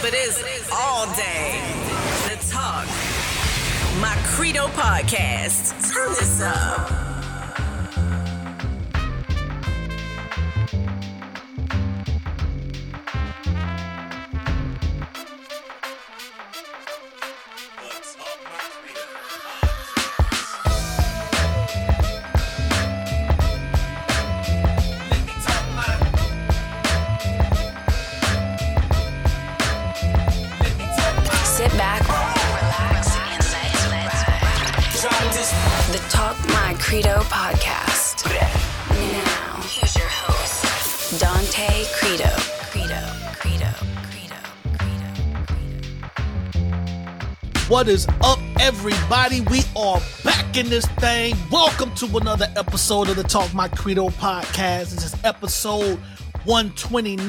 but it's all day. The Talk. My Credo podcast. Turn this up. What is up, everybody? We are back in this thing. Welcome to another episode of the Talk My Credo podcast. This is episode 129.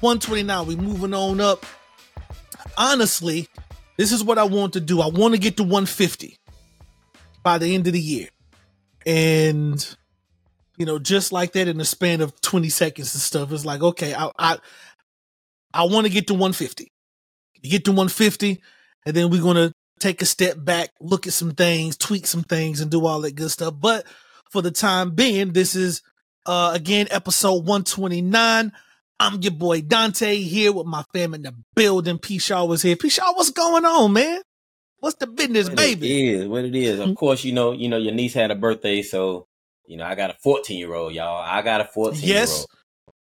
129. We're moving on up. Honestly, this is what I want to do. I want to get to 150 by the end of the year. And you know, just like that in the span of 20 seconds and stuff, it's like, okay, I I, I want to get to 150. You get to 150, and then we're gonna take a step back, look at some things, tweak some things, and do all that good stuff. But for the time being, this is uh again episode 129. I'm your boy Donte here with my fam in the building. P Shaw was here. P Shaw, what's going on, man? What's the business, What baby? It is what it is. Of course, you know, you know, your niece had a birthday, so you know, I got a 14 year old, y'all. I got a 14 year Yes.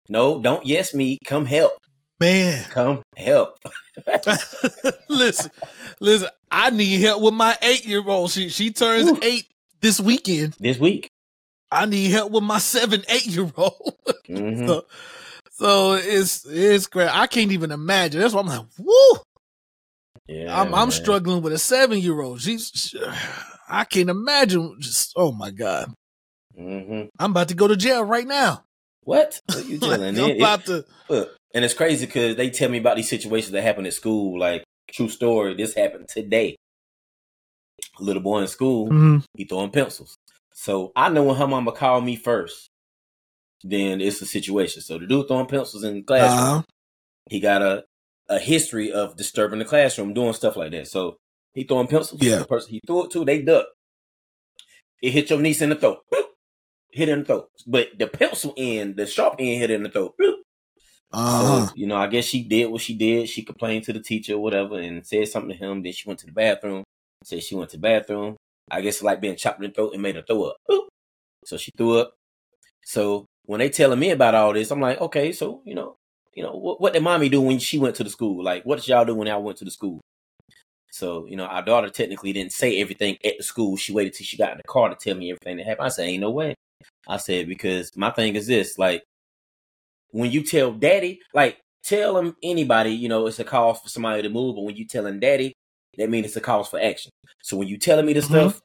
No, don't yes me. Come help. Man, Come help. listen, listen. I need help with my eight year old. She she turns Woo. eight this weekend. this week. I need help with my seven, eight year old. hmm So, so it's it's great. I can't even imagine. That's why I'm like, woo. Yeah, I'm I'm struggling with a seven year old. She's she- I can't imagine. Just oh my god, hmm I'm about to go to jail right now. What? What you Like. I'm It- it- about to. look, and it's crazy because they tell me about these situations that happen at school. Like true story. This happened today. A little boy in school. Mhm. he throwing pencils. So I know when her mama called me first, then it's a situation. So the dude throwing pencils in the classroom, Uh-huh. he got a a history of disturbing the classroom, doing stuff like that. So he throwing pencils. Yeah. The person he threw it to, they duck. It hit your niece in the throat. Hit in the throat. But the pencil end, the sharp end hit in the throat. Uh-huh. So, you know, I guess she did what she did. She complained to the teacher or whatever and said something to him. Then she went to the bathroom. Said she went to the bathroom. I guess it's like being chopped in the throat and made her throw up. Boop. So she threw up. So when they telling me about all this, I'm like, okay, so you know, you know, what, what did mommy do when she went to the school? Like, what did y'all do when y'all went to the school? So, you know, our daughter technically didn't say everything at the school. She waited till she got in the car to tell me everything that happened. I said, ain't no way. I said, because my thing is this, like, when you tell daddy, like, tell him anybody, you know, it's a cause for somebody to move, but when you telling daddy, that means it's a cause for action. So when you telling me this Mhm. stuff,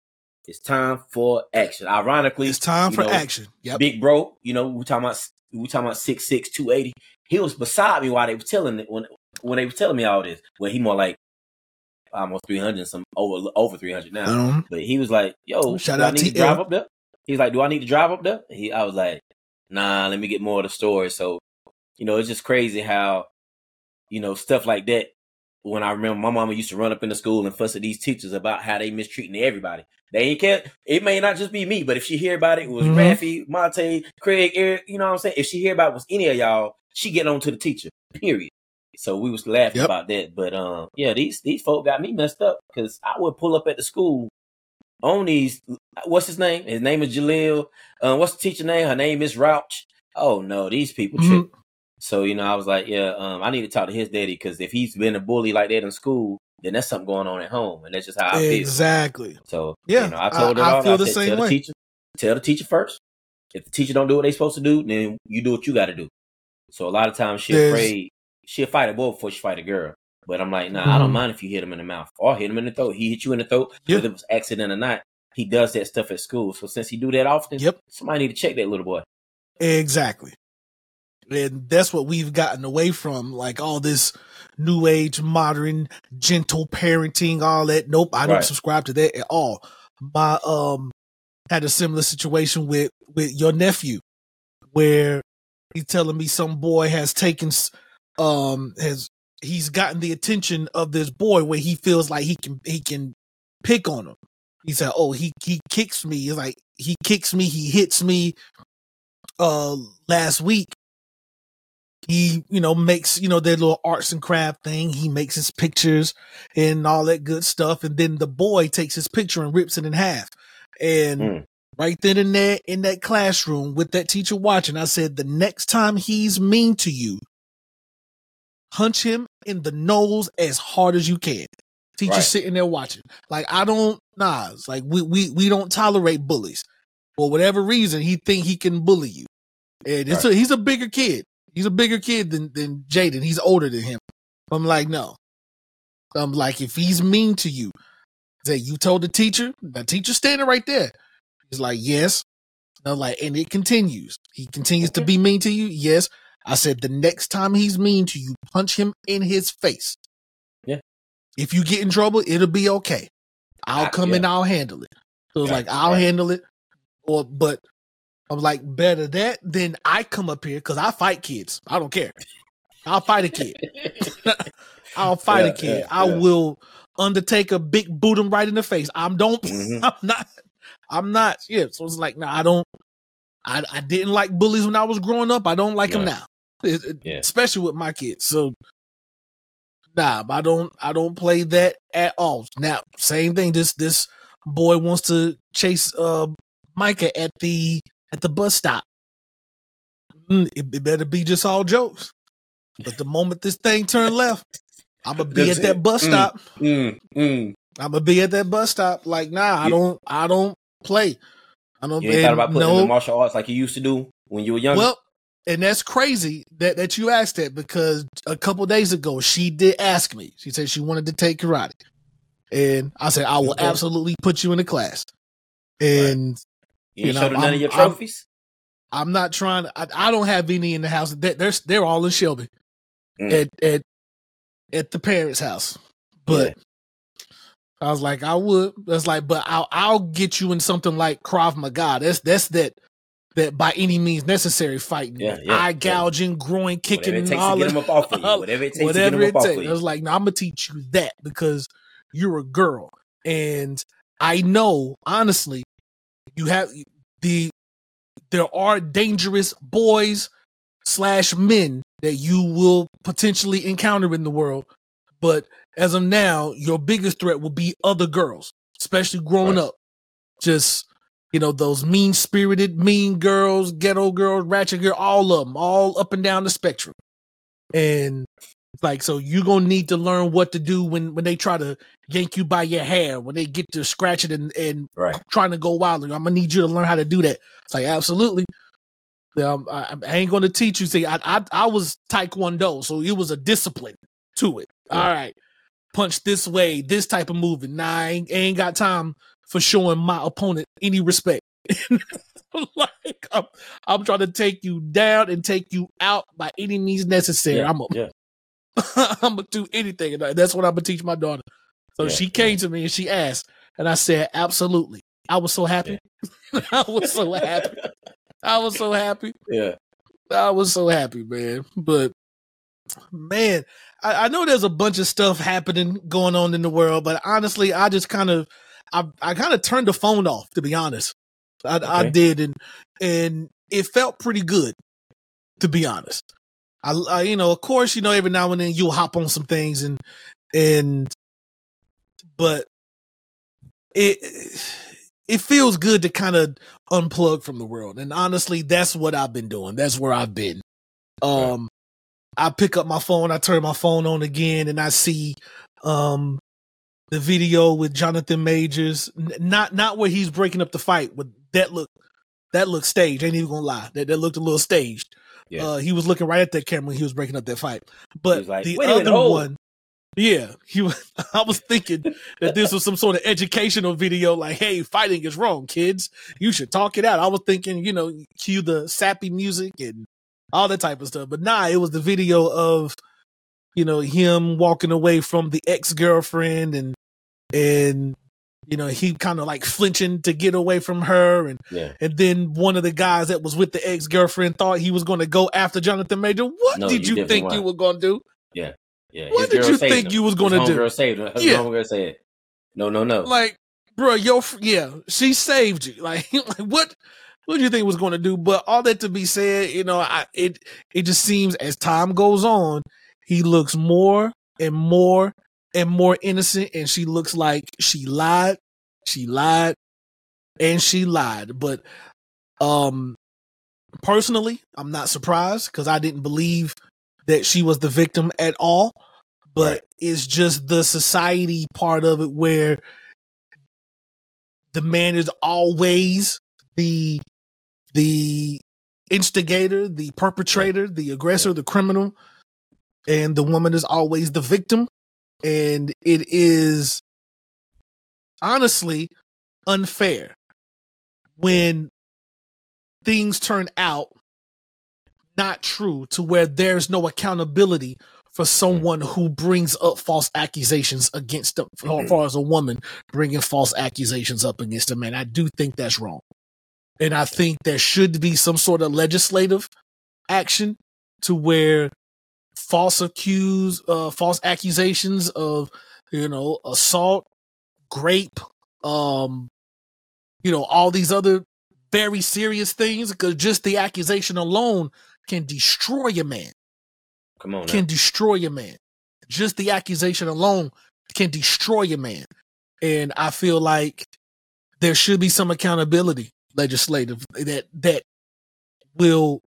it's time for action. Ironically, It's time for know, action. Yep. Big bro, you know, we talking about we talking about six six two eighty. He was beside me while they were telling it when when they were telling me all this. Well, he more like almost three hundred, some over over three hundred now. Um, But he was like, "Yo, Shout do I out need to drive up there?" He's like, "Do I need to drive up there?" He, I was like, "Nah, let me get more of the story." So, you know, it's just crazy how, you know, stuff like that. When I remember my mama used to run up in the school and fuss at these teachers about how they mistreating everybody. They ain't care. It may not just be me, but if she hear about it, it was Mhm. Raffy, Monte, Craig, Eric. You know what I'm saying? If she hear about it was any of y'all, she get on to the teacher. Period. So we was laughing Yep. about that. But um, yeah, these these folk got me messed up because I would pull up at the school on these. What's his name? His name is Jaleel. Um, what's the teacher name? Her name is Rouch. Oh no, these people Mhm. trip. So you know, I was like, yeah, um, I need to talk to his daddy because if he's been a bully like that in school, then that's something going on at home, and that's just how I feel. exactly. So Yeah, you know, I told I- her I all feel I the said, same tell way. the teacher, tell the teacher first. If the teacher don't do what they supposed to do, then you do what you got to do. So a lot of times she afraid she'll fight a boy before she fight a girl. But I'm like, nah, I don't Mhm. mind if you hit him in the mouth or hit him in the throat. He hit you in the throat, Yeah. whether it was accident or not. He does that stuff at school. So since he do that often, Yep. somebody need to check that little boy. Exactly. And that's what we've gotten away from, like all this new age, modern, gentle parenting, all that. Nope, I don't Right. subscribe to that at all. My um had a similar situation with with your nephew, where he's telling me some boy has taken s- um has he's gotten the attention of this boy where he feels like he can he can pick on him. He said, "Oh, he he kicks me. It's like he kicks me. He hits me." Uh, last week, he you know makes you know their little arts and craft thing. He makes his pictures and all that good stuff, and then the boy takes his picture and rips it in half. And Mm. right then and there in that classroom with that teacher watching, I said, "The next time he's mean to you, punch him in the nose as hard as you can." Teacher Right. sitting there watching. Like I don't nah. It's like we we we don't tolerate bullies. For whatever reason, he think he can bully you. And it's a, he's a bigger kid. He's a bigger kid than than Jaden. He's older than him. I'm like, no. I'm like, if he's mean to you, that you told the teacher, the teacher standing right there. He's like, yes. And I'm like, and it continues. He continues to be mean to you. Yes. I said the next time he's mean to you, punch him in his face. If you get in trouble, it'll be okay. I'll come yeah. and I'll handle it. So it's like I'll right. handle it. Or but I'm like better that than I come up here because I fight kids. I don't care. I'll fight a kid. I'll fight Yeah, a kid. yeah, I will undertake a big boot him right in the face. I'm don't Mhm. I'm not I'm not yeah. So it's like no, I don't I I didn't like bullies when I was growing up. I don't like them now. It-. Especially with my kids. So nah, I don't I don't play that at all. Now, same thing. This this boy wants to chase uh Micah at the at the bus stop. Mm, it, it better be just all jokes. But the moment this thing turn left, I'm gonna be That's at that it. bus Mm. stop. Mm, mm. I'm gonna be at that bus stop. Like, nah, I don't, I don't play. I don't. You ain't thought about putting no, in the martial arts like you used to do when you were younger? well, and that's crazy that that you asked that because a couple days ago she did ask me. She said she wanted to take karate, and I said I will absolutely put you in the class. And you you ain't know, showed none I'm- of your I'm- trophies? I'm not trying. I, I don't have any in the house. They- They're they're all in Shelby Mm. at at at the parents' house. But I was like, I would. That's like, but I'll I'll get you in something like Krav Maga. That's that's that that by any means necessary fighting, Yeah, yeah, eye yeah. gouging, groin kicking, Whatever it and takes all to get that. them up off of you. Whatever it takes whatever to get it them up off takes. of I was like, no, I'm gonna teach you that because you're a girl, and I know honestly, you have the there are dangerous boys slash men that you will potentially encounter in the world, but as of now, your biggest threat will be other girls, especially growing Right. up. Just you know those mean spirited, mean girls, ghetto girls, ratchet girl, all of them, all up and down the spectrum. And it's like, so you're gonna need to learn what to do when when they try to yank you by your hair, when they get to scratch it and and Right. trying to go wild. I'm gonna need you to learn how to do that. It's like absolutely. Um, I, I ain't gonna teach you. See, I, I I was Taekwondo, so it was a discipline to it. Yeah. All right, punch this way, this type of movement. Nah, I ain't, I ain't got time for showing my opponent any respect. like I'm, I'm trying to take you down and take you out by any means necessary. Yeah, I'm a, yeah. I'm gonna do anything, and that's what I'm gonna teach my daughter. So Yeah, she came to me and she asked, and I said, absolutely. I was so happy. I was so happy. I was so happy. Yeah. I was so happy, man. But man, I, I know there's a bunch of stuff happening going on in the world, but honestly, I just kind of, I, I kind of turned the phone off to be honest. I, I did, and and it felt pretty good, to be honest. I, I, you know, of course, you know, every now and then you'll hop on some things, and and, but it it feels good to kind of unplug from the world, and honestly, that's what I've been doing. That's where I've been. Um, I pick up my phone, I turn my phone on again, and I see um the video with Jonathan Majors. Not not where he's breaking up the fight, but that look that looked staged. Ain't even gonna lie. That that looked a little staged. Yeah. Uh, he was looking right at that camera when he was breaking up that fight. But like, the "Wait minute, other one, yeah, he was. I was thinking that this was some sort of educational video, like, "Hey, fighting is wrong, kids. You should talk it out." I was thinking, you know, cue the sappy music and all that type of stuff. But nah, it was the video of, you know, him walking away from the ex girlfriend and and you know he kind of like flinching to get away from her and Yeah. and then one of the guys that was with the ex girlfriend thought he was going to go after Jonathan Major. What No, did you think you weren't. going to do? Yeah. Yeah. What did you think him. you was gonna do? Girl saved. His Yeah. homegirl said, "No, no, no." Like, bro, yo, fr- yeah, she saved you. Like, like what? What do you think was going to do? But all that to be said, you know, I it it just seems as time goes on, he looks more and more and more innocent, and she looks like she lied, she lied, and she lied. But um, personally, I'm not surprised because I didn't believe that she was the victim at all. But Right. it's just the society part of it where the man is always the the instigator, the perpetrator, the aggressor, the criminal, and the woman is always the victim. And it is honestly unfair when things turn out not true to where there's no accountability for someone who brings up false accusations against them, as mm-hmm. far as a woman bringing false accusations up against a man. I do think that's wrong. And I think there should be some sort of legislative action to where false accuse, uh, false accusations of, you know, assault, grape, um, you know, all these other very serious things, because just the accusation alone can destroy a man Come on, now. can destroy a man. Just the accusation alone can destroy a man. And I feel like there should be some accountability legislative that that will,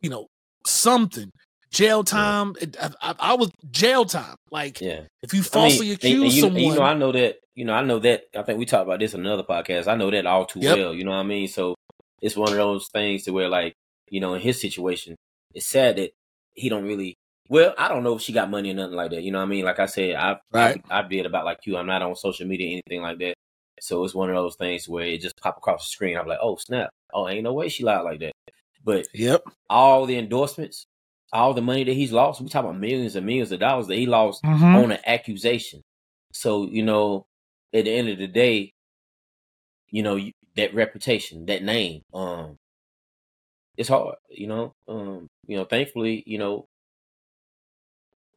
you know, something. Jail time. It, I, I, I was jail time. Like yeah. if you I falsely mean, accuse and, and you, someone, you know, I know that. You know, I know that. I think we talked about this in another podcast. I know that all too Yep. well. You know what I mean? So it's one of those things to where, like, you know, in his situation, it's sad that he don't really. Well, I don't know if she got money or nothing like that. You know what I mean? Like I said, I Right. I, I did about like you. I'm not on social media or anything like that. So it's one of those things where it just pop across the screen. I'm like, oh snap! Oh, ain't no way she lied like that. But yep, all the endorsements, all the money that he's lost, we talk about millions and millions of dollars that he lost Mhm. on an accusation. So, you know, at the end of the day, you know, that reputation, that name, um, it's hard, you know. Um, you know, thankfully, you know,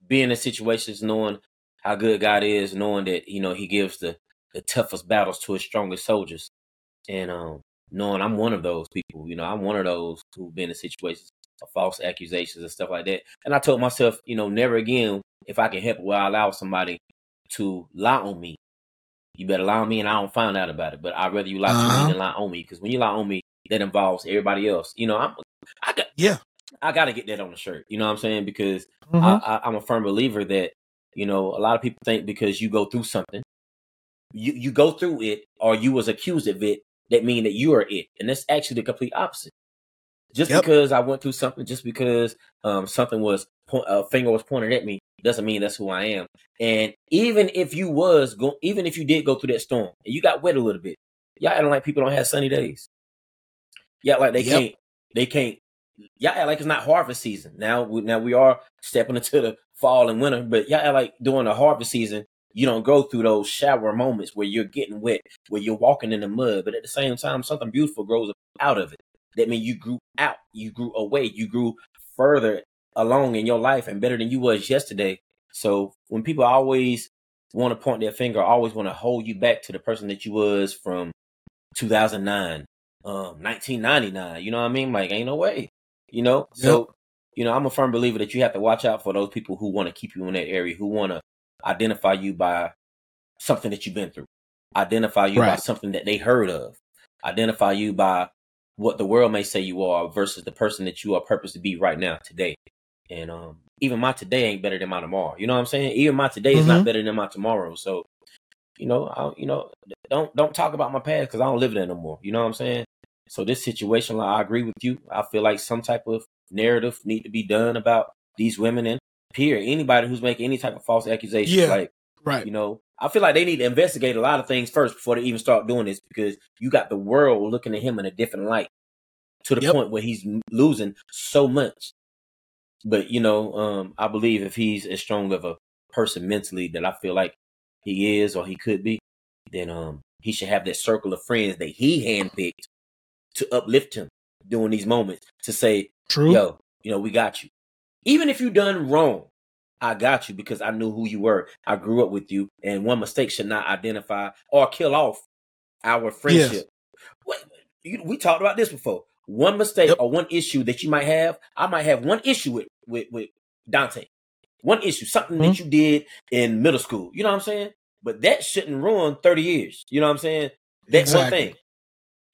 being in situations knowing how good God is, knowing that, you know, he gives the, the toughest battles to his strongest soldiers. And um knowing I'm one of those people, you know, I'm one of those who've been in situations false accusations and stuff like that. And I told myself, you know, never again, if I can help it, will I allow somebody to lie on me. You better lie on me and I don't find out about it. But I'd rather you lie to Uh-huh. me than lie on me. Because when you lie on me, that involves everybody else. You know, I'm I got yeah, I gotta get that on the shirt. You know what I'm saying? Because Mhm. I, I, I'm a firm believer that you know a lot of people think because you go through something, you you go through it or you was accused of it, that mean that you are it, and that's actually the complete opposite. Just Yep. because I went through something, just because um something was point, a finger was pointed at me, doesn't mean that's who I am. And even if you was go, even if you did go through that storm and you got wet a little bit, y'all acting like people don't have sunny days. Yeah, like they Yep. can't, they can't. Y'all act like it's not harvest season now. We, now we are stepping into the fall and winter, but y'all act like during the harvest season, you don't go through those shower moments where you're getting wet, where you're walking in the mud, but at the same time, something beautiful grows out of it. That means you grew out, you grew away, you grew further along in your life and better than you was yesterday. So when people always want to point their finger, always want to hold you back to the person that you was from 2009, um, 1999. You know what I mean? Like, ain't no way. You know. So, you know, I'm a firm believer that you have to watch out for those people who want to keep you in that area, who want to identify you by something that you've been through, identify you by something that they heard of, identify you by what the world may say you are versus the person that you are purposed to be right now today. And um, even my today ain't better than my tomorrow. You know what I'm saying? Even my today is not Mhm. better than my tomorrow. So, you know, I, you know, don't don't talk about my past because I don't live there no more. You know what I'm saying? So this situation, like, I agree with you. I feel like some type of narrative need to be done about these women and peer anybody who's making any type of false accusation. Yeah. Like, right. you know, I feel like they need to investigate a lot of things first before they even start doing this because you got the world looking at him in a different light to the Yep. point where he's losing so much. But you know, um, I believe if he's as strong of a person mentally that I feel like he is or he could be, then um, he should have that circle of friends that he handpicked to uplift him during these moments to say, True. yo, you know, we got you. Even if you done wrong, I got you because I knew who you were. I grew up with you, and one mistake should not identify or kill off our friendship. Yes. We, we talked about this before. One mistake yep. or one issue that you might have, I might have one issue with with, with Donte. One issue, something mm-hmm. that you did in middle school. You know what I'm saying? But that shouldn't ruin 30 years. You know what I'm saying? That's exactly. one thing.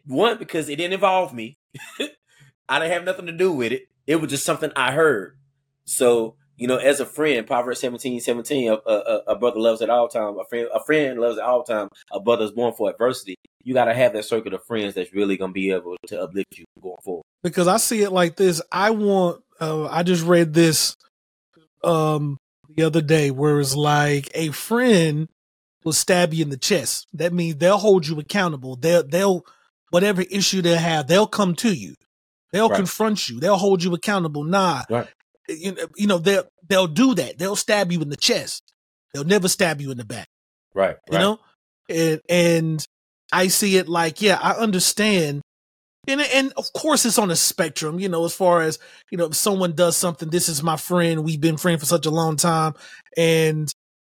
One, because it didn't involve me. I didn't have nothing to do with it. It was just something I heard. So, you know, as a friend, Proverbs 17, 17, a, a, a brother loves at all time. A friend, a friend loves at all time. A brother is born for adversity. You got to have that circle of friends that's really going to be able to uplift you going forward. Because I see it like this. I want, uh, I just read this um the other day where it's like a friend will stab you in the chest. That means they'll hold you accountable. They'll they'll whatever issue they have, they'll come to you. They'll right. confront you. They'll hold you accountable. Nah, right. You, know, you know they'll they'll do that. They'll stab you in the chest. They'll never stab you in the back. Right. You right. know, and and I see it like yeah, I understand. And, and of course it's on a spectrum, you know, as far as, you know, if someone does something, this is my friend, we've been friends for such a long time. And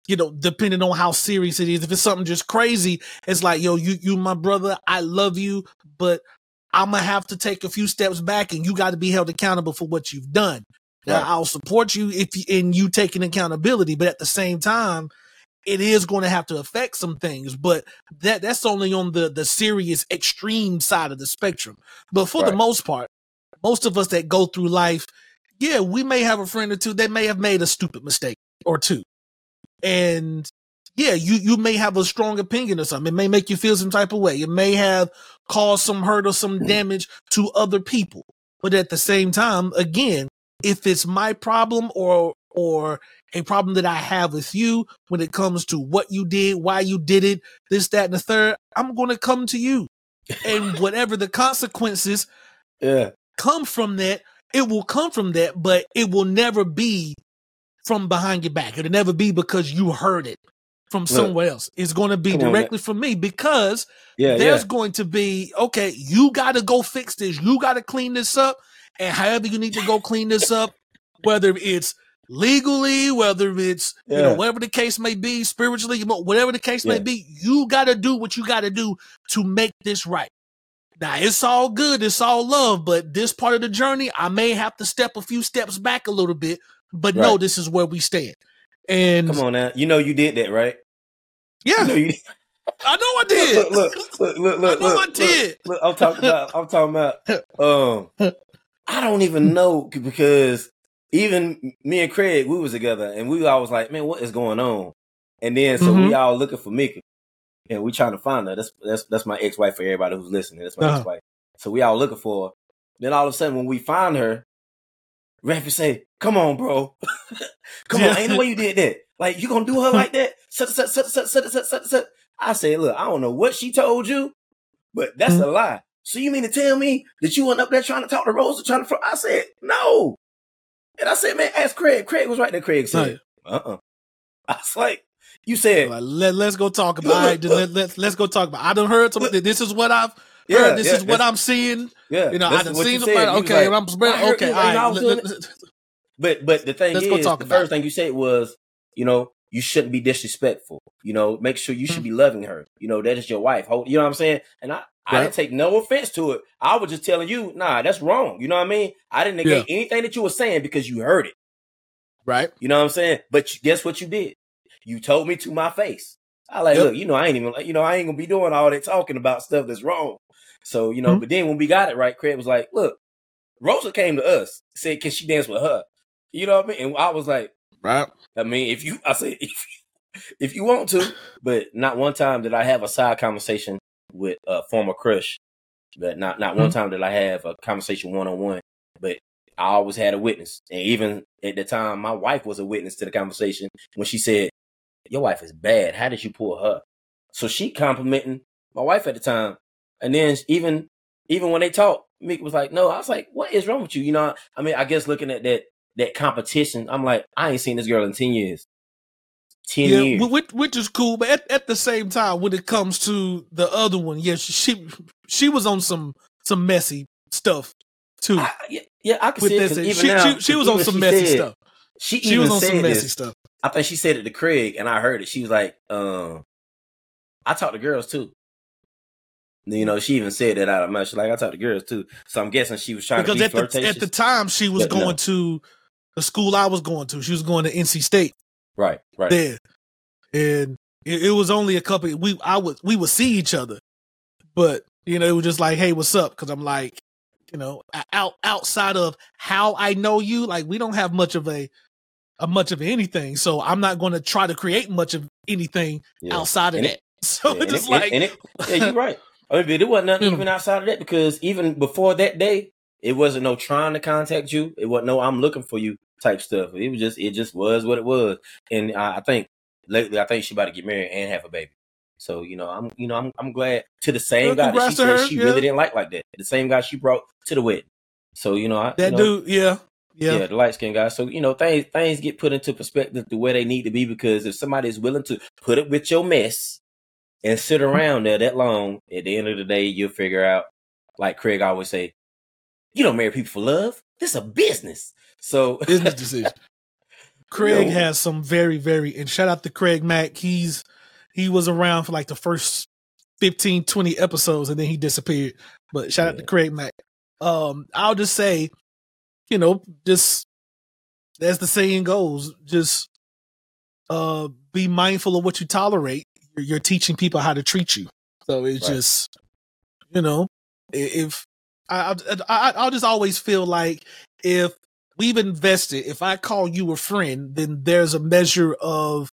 you know, depending on how serious it is. If it's something just crazy, it's like, yo, you, you, my brother, I love you, but I'm gonna have to take a few steps back, and you got to be held accountable for what you've done. Now, right. I'll support you if you, in you taking accountability, but at the same time, it is going to have to affect some things. But that that's only on the the serious extreme side of the spectrum. But for right. the most part, most of us that go through life, yeah, we may have a friend or two that may have made a stupid mistake or two and yeah, you you may have a strong opinion or something. It may make you feel some type of way. It may have caused some hurt or some mm. damage to other people. But at the same time, again, if it's my problem or or a problem that I have with you when it comes to what you did, why you did it, this, that, and the third, I'm going to come to you. And whatever the consequences yeah. come from that, it will come from that, but it will never be from behind your back. It'll never be because you heard it from Look, somewhere else. It's going to be directly on, from me because yeah, there's yeah. going to be, okay, you got to go fix this. You got to clean this up. And however you need to go clean this up, whether it's legally, whether it's, yeah. you know, whatever the case may be, spiritually, whatever the case may be, you got to do what you got to do to make this right. Now it's all good, it's all love, but this part of the journey, I may have to step a few steps back a little bit but right. no, this is where we stand. And come on now, you know you did that, right? Yeah, you know you... I know I did. Look, look, look, look, I know look, I did. Look, I'm talking about. I'm talking about. Um, I don't even know because even me and Craig, we was together, and we always like, man, what is going on? And then so mm-hmm. we all looking for Mika, and we trying to find her. That's that's that's my ex wife for everybody who's listening. That's my uh-huh. ex wife. So we all looking for her. Then all of a sudden, when we find her, Raffy say, "Come on, bro, come yeah. on, ain't no way you did that. Like you gonna do her like that?" I say, "Look, I don't know what she told you, but that's mm-hmm. a lie. So you mean to tell me that you went up there trying to talk to Rosa, trying to?" I said, "No." And I said, "Man, ask Craig." Craig was right there. Craig said, "Uh, uh-uh. uh I was like, "You said let let's go talk about it. Let, let, let's go talk about. I don't heard something. This is what I've." Yeah, this yeah, is what I'm seeing. Yeah, you know, I done seen the Okay, like, I'm spreading. Okay, all right. but but the thing is, the first thing you said was, you know, you shouldn't be disrespectful. You know, make sure you should be loving her. You know, that is your wife. You know what I'm saying? And I, I didn't take no offense to it. I was just telling you, nah, that's wrong. You know what I mean? I didn't negate yeah. anything that you were saying because you heard it. Right. You know what I'm saying? But guess what you did? You told me to my face. I like, yep. look, you know, I ain't even, you know, I ain't gonna be doing all that talking about stuff that's wrong. So, you know, mm-hmm. but then when we got it right, Craig was like, look, Rosa came to us, said, can she dance with her? You know what I mean? And I was like, right. I mean, if you, I said, if if you want to, but not one time did I have a side conversation with a former crush. But not, not mm-hmm. one time did I have a conversation one on one. But I always had a witness. And even at the time, my wife was a witness to the conversation when she said, Your wife is bad. How did you pull her? So she complimenting my wife at the time. And then even even when they talked, Mick was like, "No." I was like, "What is wrong with you?" You know, I mean, I guess looking at that that competition, I'm like, I ain't seen this girl in ten years. Ten yeah, years, which, which is cool. But at, at the same time, when it comes to the other one, yeah, she she was on some some messy stuff too. I, yeah, yeah, I can see it. She, now, she, she, was on some messy said, stuff. she, She even was on some messy this. stuff. I think she said it to Craig, and I heard it. She was like, um, "I talk to girls too." You know, she even said that out of mouth. She's like, "I talk to girls too." So I'm guessing she was trying Because to at be the at the time she was But no. going to the school I was going to. She was going to NC State right, right, there, and it, it was only a couple. We I would we would see each other, but you know it was just like, hey, what's up? Because I'm like, you know, out outside of how I know you, like we don't have much of a, a much of anything. So I'm not going to try to create much of anything Yeah. outside of And that. so Yeah, it's just it- like, it, yeah, you're right. I mean, but it wasn't nothing Hmm. even outside of that because even before that day, it wasn't no trying to contact you. It wasn't no I'm looking for you type stuff. It was just it just was what it was. And I, I think lately, I think she about to get married and have a baby. So you know, I'm you know I'm I'm glad to the same Well, guy that she said her, she yeah. really didn't like like that. The same guy she brought to the wedding. So you know, I, that you know, dude, yeah, yeah. yeah, the light skinned guy. So you know, things things get put into perspective the way they need to be because if somebody is willing to put it with your mess and sit mm-hmm. around there that long, at the end of the day, you'll figure out. Like Craig always say, you don't marry people for love. This is a business. So business decision. Craig Yo. has some very, very, and shout out to Craig Mack. He's he was around for like the first 15, 20 episodes and then he disappeared. But shout out to Craig Mack. Um, I'll just say, you know, just as the saying goes, just uh be mindful of what you tolerate. You're, you're teaching people how to treat you. So it's Right. just, you know, if I, I, I I'll just always feel like if we've invested, if I call you a friend, then there's a measure of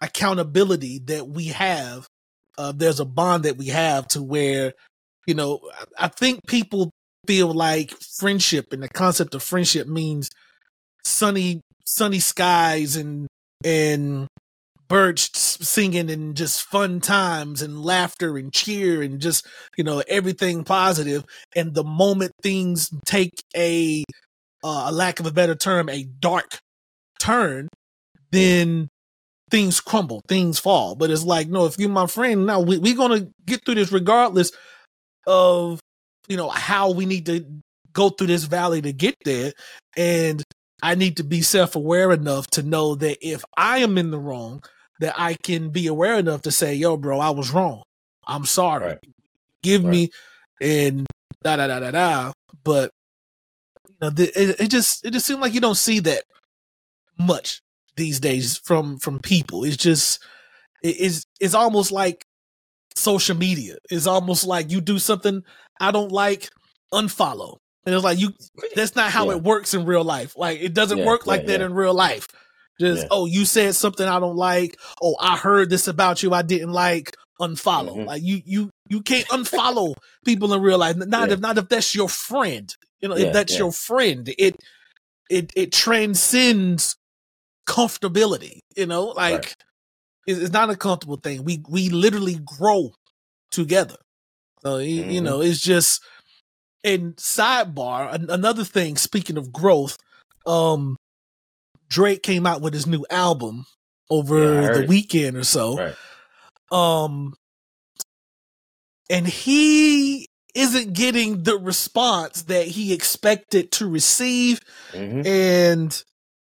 accountability that we have. Uh, there's a bond that we have to where, you know, I, think people feel like friendship and the concept of friendship means sunny, sunny skies and, and birds singing and just fun times and laughter and cheer and just, you know, everything positive. And the moment things take a, uh, a lack of a better term, a dark turn, then things crumble, things fall. But it's like, no, if you're my friend, now we, we're gonna get through this regardless of you know how we need to go through this valley to get there. And I need to be self-aware enough to know that if I am in the wrong, that I can be aware enough to say, yo, bro, I was wrong. I'm sorry. Right. Give Right. me and da da da da da. But know, it, it just it just seems like you don't see that much these days from from people. It's just it is it's almost like social media. It's almost like you do something I don't like, unfollow. And it's like you that's not how Yeah. it works in real life. Like it doesn't Yeah, work like yeah, that yeah. in real life. Just oh, you said something I don't like. Oh, I heard this about you I didn't like. Unfollow. Mhm. Like you you you can't unfollow people in real life. Not Yeah. if not if that's your friend. You know, Yeah, if that's yeah. your friend. It it it transcends comfortability. You know, like Right. it's, it's not a comfortable thing. We we literally grow together. So you, you know, it's just and sidebar an- another thing. Speaking of growth, um, Drake came out with his new album over the weekend or so. Right. Um, and he isn't getting the response that he expected to receive hmm and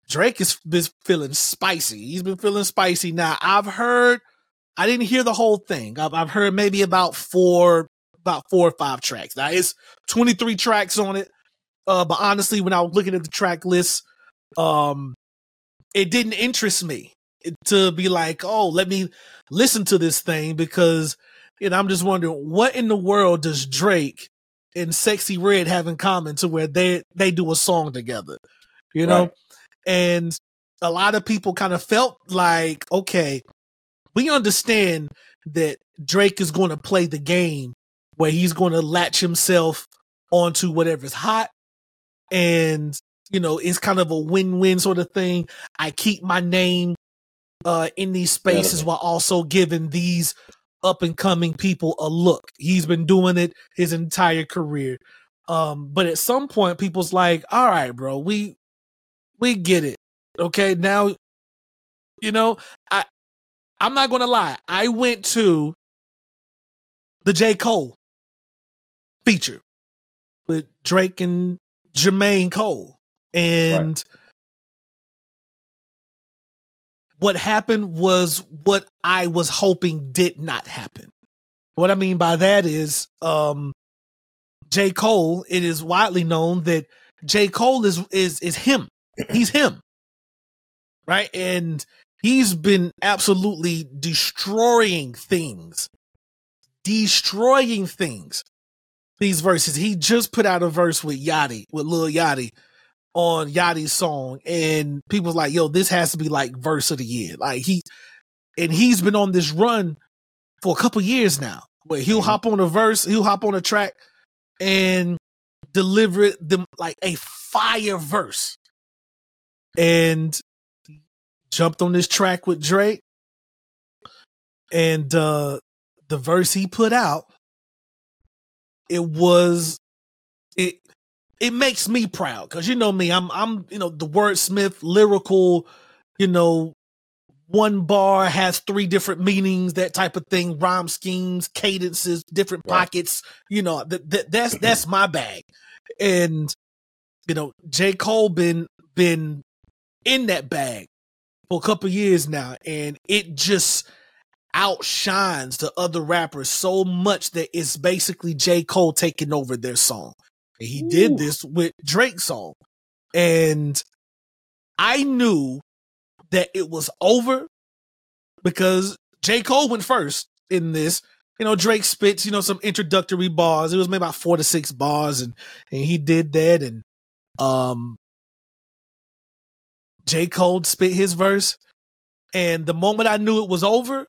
Drake has been feeling spicy. He's been feeling spicy. Now I've heard, I didn't hear the whole thing. I've, I've heard maybe about four, about four or five tracks. Now it's 23 tracks on it. Uh, but honestly, when I was looking at the track list, um, it didn't interest me to be like, oh, let me listen to this thing because, you know, I'm just wondering what in the world does Drake and Sexyy Red have in common to where they they do a song together, you know? Right. And a lot of people kind of felt like, okay, we understand that Drake is going to play the game where he's going to latch himself onto whatever's hot. And, you know, it's kind of a win win sort of thing. I keep my name uh, in these spaces while also giving these up and coming people a look. He's been doing it his entire career. Um, but at some point, people's like, all right, bro, we we get it. Okay, now you know, I I'm not gonna lie. I went to the J. Cole feature with Drake and Jermaine Cole. And what happened was what I was hoping did not happen. What I mean by that is, um, J. Cole, it is widely known that J. Cole is is is him. He's him. Right? And he's been absolutely destroying things. Destroying things. These verses. He just put out a verse with Yachty, with Lil Yachty on Yachty's song. And people's like, yo, this has to be like verse of the year. Like he and he's been on this run for a couple years now. Where he'll mm-hmm. hop on a verse, he'll hop on a track and deliver them like a fire verse. And jumped on this track with Drake. And uh the verse he put out, it was it makes me proud because you know me, I'm I'm you know the wordsmith, lyrical, you know, one bar has three different meanings, that type of thing, rhyme schemes, cadences, different right. pockets. You know, that, that that's that's my bag. And you know, J. Cole been been in that bag for a couple years now, and it just outshines the other rappers so much that it's basically J. Cole taking over their song. And he Ooh. did this with Drake's song. And I knew that it was over because J. Cole went first in this. You know, Drake spits, you know, some introductory bars. It was maybe about four to six bars, and and he did that. And um J. Cole spit his verse. And the moment I knew it was over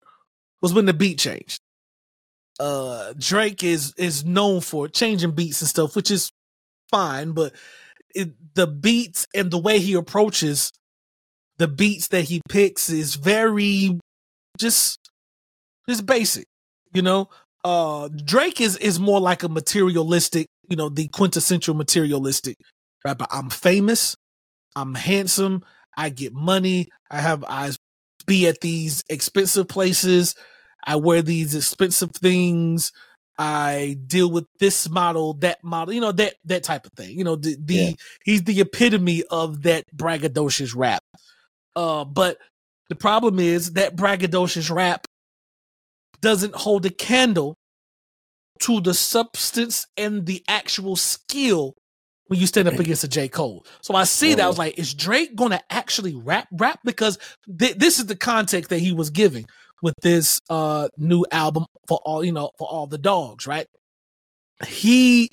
was when the beat changed. Uh Drake is is known for changing beats and stuff, which is fine, but it, the beats and the way he approaches the beats that he picks is very just just basic, you know. Uh Drake is is more like a materialistic, you know, the quintessential materialistic rapper. I'm famous, I'm handsome, I get money, I have I be at these expensive places, I wear these expensive things, I deal with this model, that model, you know, that that type of thing. You know, the, the yeah. he's the epitome of that braggadocious rap. Uh, but the problem is that braggadocious rap doesn't hold a candle to the substance and the actual skill when you stand up against a J. Cole. So I see that I was like, is Drake gonna actually rap rap? Because th- this is the context that he was giving with this uh new album for all you know for all the dogs, right? He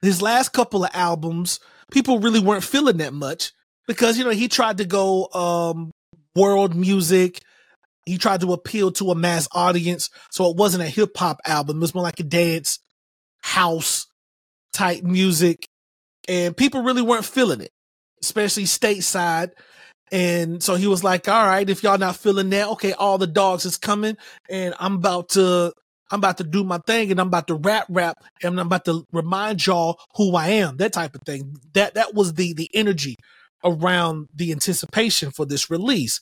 his last couple of albums, people really weren't feeling that much because you know he tried to go um world music. He tried to appeal to a mass audience, so it wasn't a hip hop album. It was more like a dance house type music, and people really weren't feeling it, especially stateside. And so he was like, all right, if y'all not feeling that, okay, all the dogs is coming and I'm about to, I'm about to do my thing and I'm about to rap rap and I'm about to remind y'all who I am, that type of thing. That, that was the, the energy around the anticipation for this release.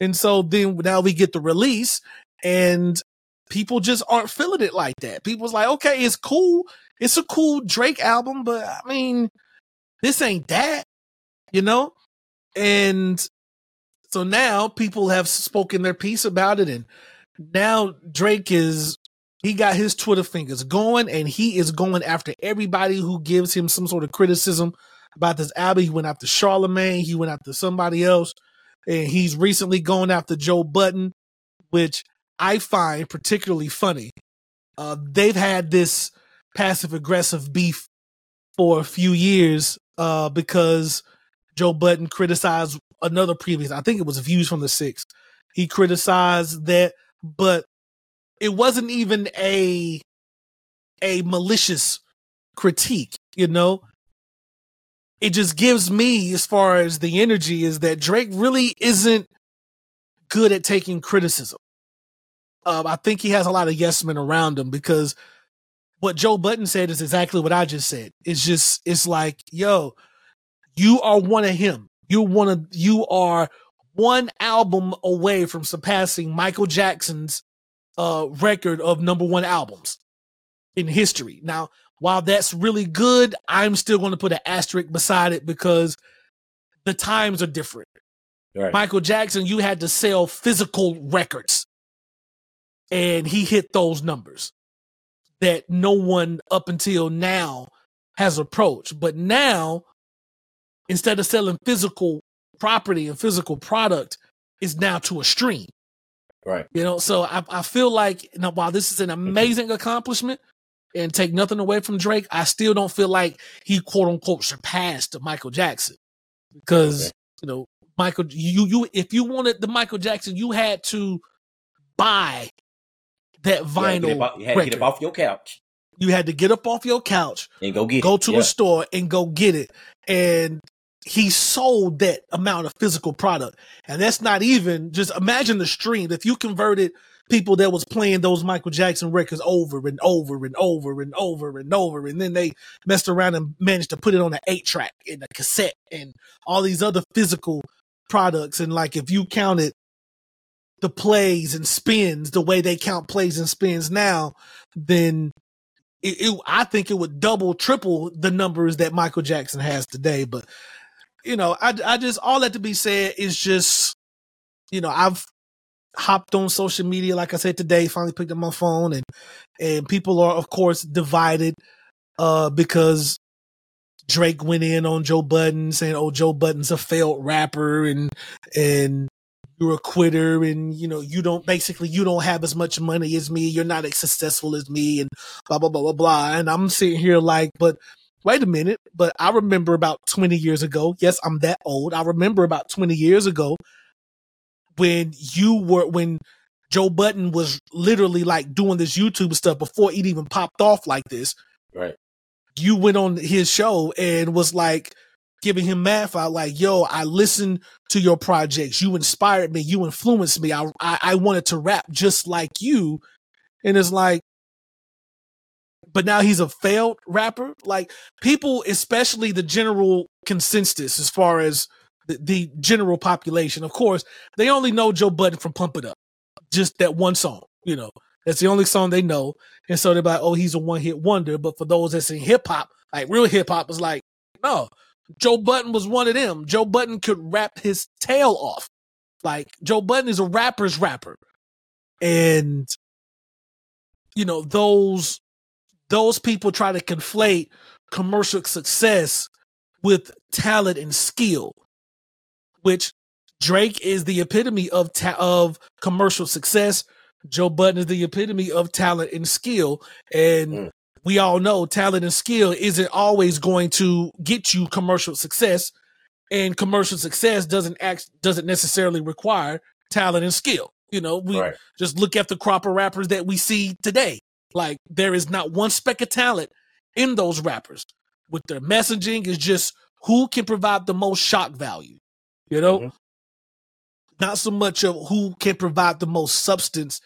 And so then now we get the release and people just aren't feeling it like that. People's like, okay, it's cool. It's a cool Drake album, but I mean, this ain't that, you know? And so now people have spoken their piece about it. And now Drake is, he got his Twitter fingers going and he is going after everybody who gives him some sort of criticism about this album. He went after Charlemagne, he went after somebody else. And he's recently going after Joe Budden, which I find particularly funny. Uh, they've had this passive aggressive beef for a few years uh, because Joe Budden criticized another previous, I think it was Views from the Six. He criticized that, but it wasn't even a a malicious critique, you know. It just gives me, as far as the energy, is that Drake really isn't good at taking criticism. Um, I think he has a lot of yes men around him because what Joe Budden said is exactly what I just said. It's just, it's like, yo, you are one of him. You one of you are one album away from surpassing Michael Jackson's uh, record of number one albums in history. Now, while that's really good, I'm still going to put an asterisk beside it because the times are different. Right. Michael Jackson, you had to sell physical records. And he hit those numbers that no one up until now has approached. But now, instead of selling physical property and physical product, is now to a stream. Right. You know, so I, I feel like you know, while this is an mm-hmm. amazing accomplishment and take nothing away from Drake, I still don't feel like he quote unquote surpassed Michael Jackson. Because, okay. you know, Michael you you if you wanted the Michael Jackson, you had to buy that vinyl. You had, to get, up, get off your couch. You had to get up off your couch and go get go it. to yeah. a store and go get it. And he sold that amount of physical product. And that's not even just imagine the stream. If you converted people that was playing those Michael Jackson records over and over and over and over and over, and then they messed around and managed to put it on an eight track and a cassette and all these other physical products. And like if you counted the plays and spins the way they count plays and spins now, then it, it, I think it would double, triple the numbers that Michael Jackson has today. But you know, I, I just all that to be said is just, you know, I've hopped on social media, like I said today, finally picked up my phone, and and people are of course divided, uh, because Drake went in on Joe Budden saying, "Oh, Joe Budden's a failed rapper," and and you're a quitter and you know you don't basically you don't have as much money as me you're not as successful as me and blah blah blah blah blah and i'm sitting here like but wait a minute but i remember about 20 years ago yes i'm that old i remember about 20 years ago when you were when joe Budden was literally like doing this youtube stuff before it even popped off like this right you went on his show and was like giving him math out like, yo, I listened to your projects. You inspired me. You influenced me. I, I, I wanted to rap just like you. And it's like, but now he's a failed rapper. Like people, especially the general consensus as far as the, the general population, of course, they only know Joe Budden from Pump It Up. Just that one song, you know. That's the only song they know. And so they're like, oh, he's a one hit wonder. But for those that's in hip hop, like real hip hop is like, no, Joe Budden was one of them. Joe Budden could rap his tail off. Like Joe Budden is a rapper's rapper. And you know, those those people try to conflate commercial success with talent and skill, which Drake is the epitome of ta- of commercial success. Joe Budden is the epitome of talent and skill. And mm we all know talent and skill isn't always going to get you commercial success and commercial success doesn't act doesn't necessarily require talent and skill you know we right. just look at the crop of rappers that we see today like there is not one speck of talent in those rappers. With their messaging is just who can provide the most shock value you know? Mm-hmm. not so much of who can provide the most substance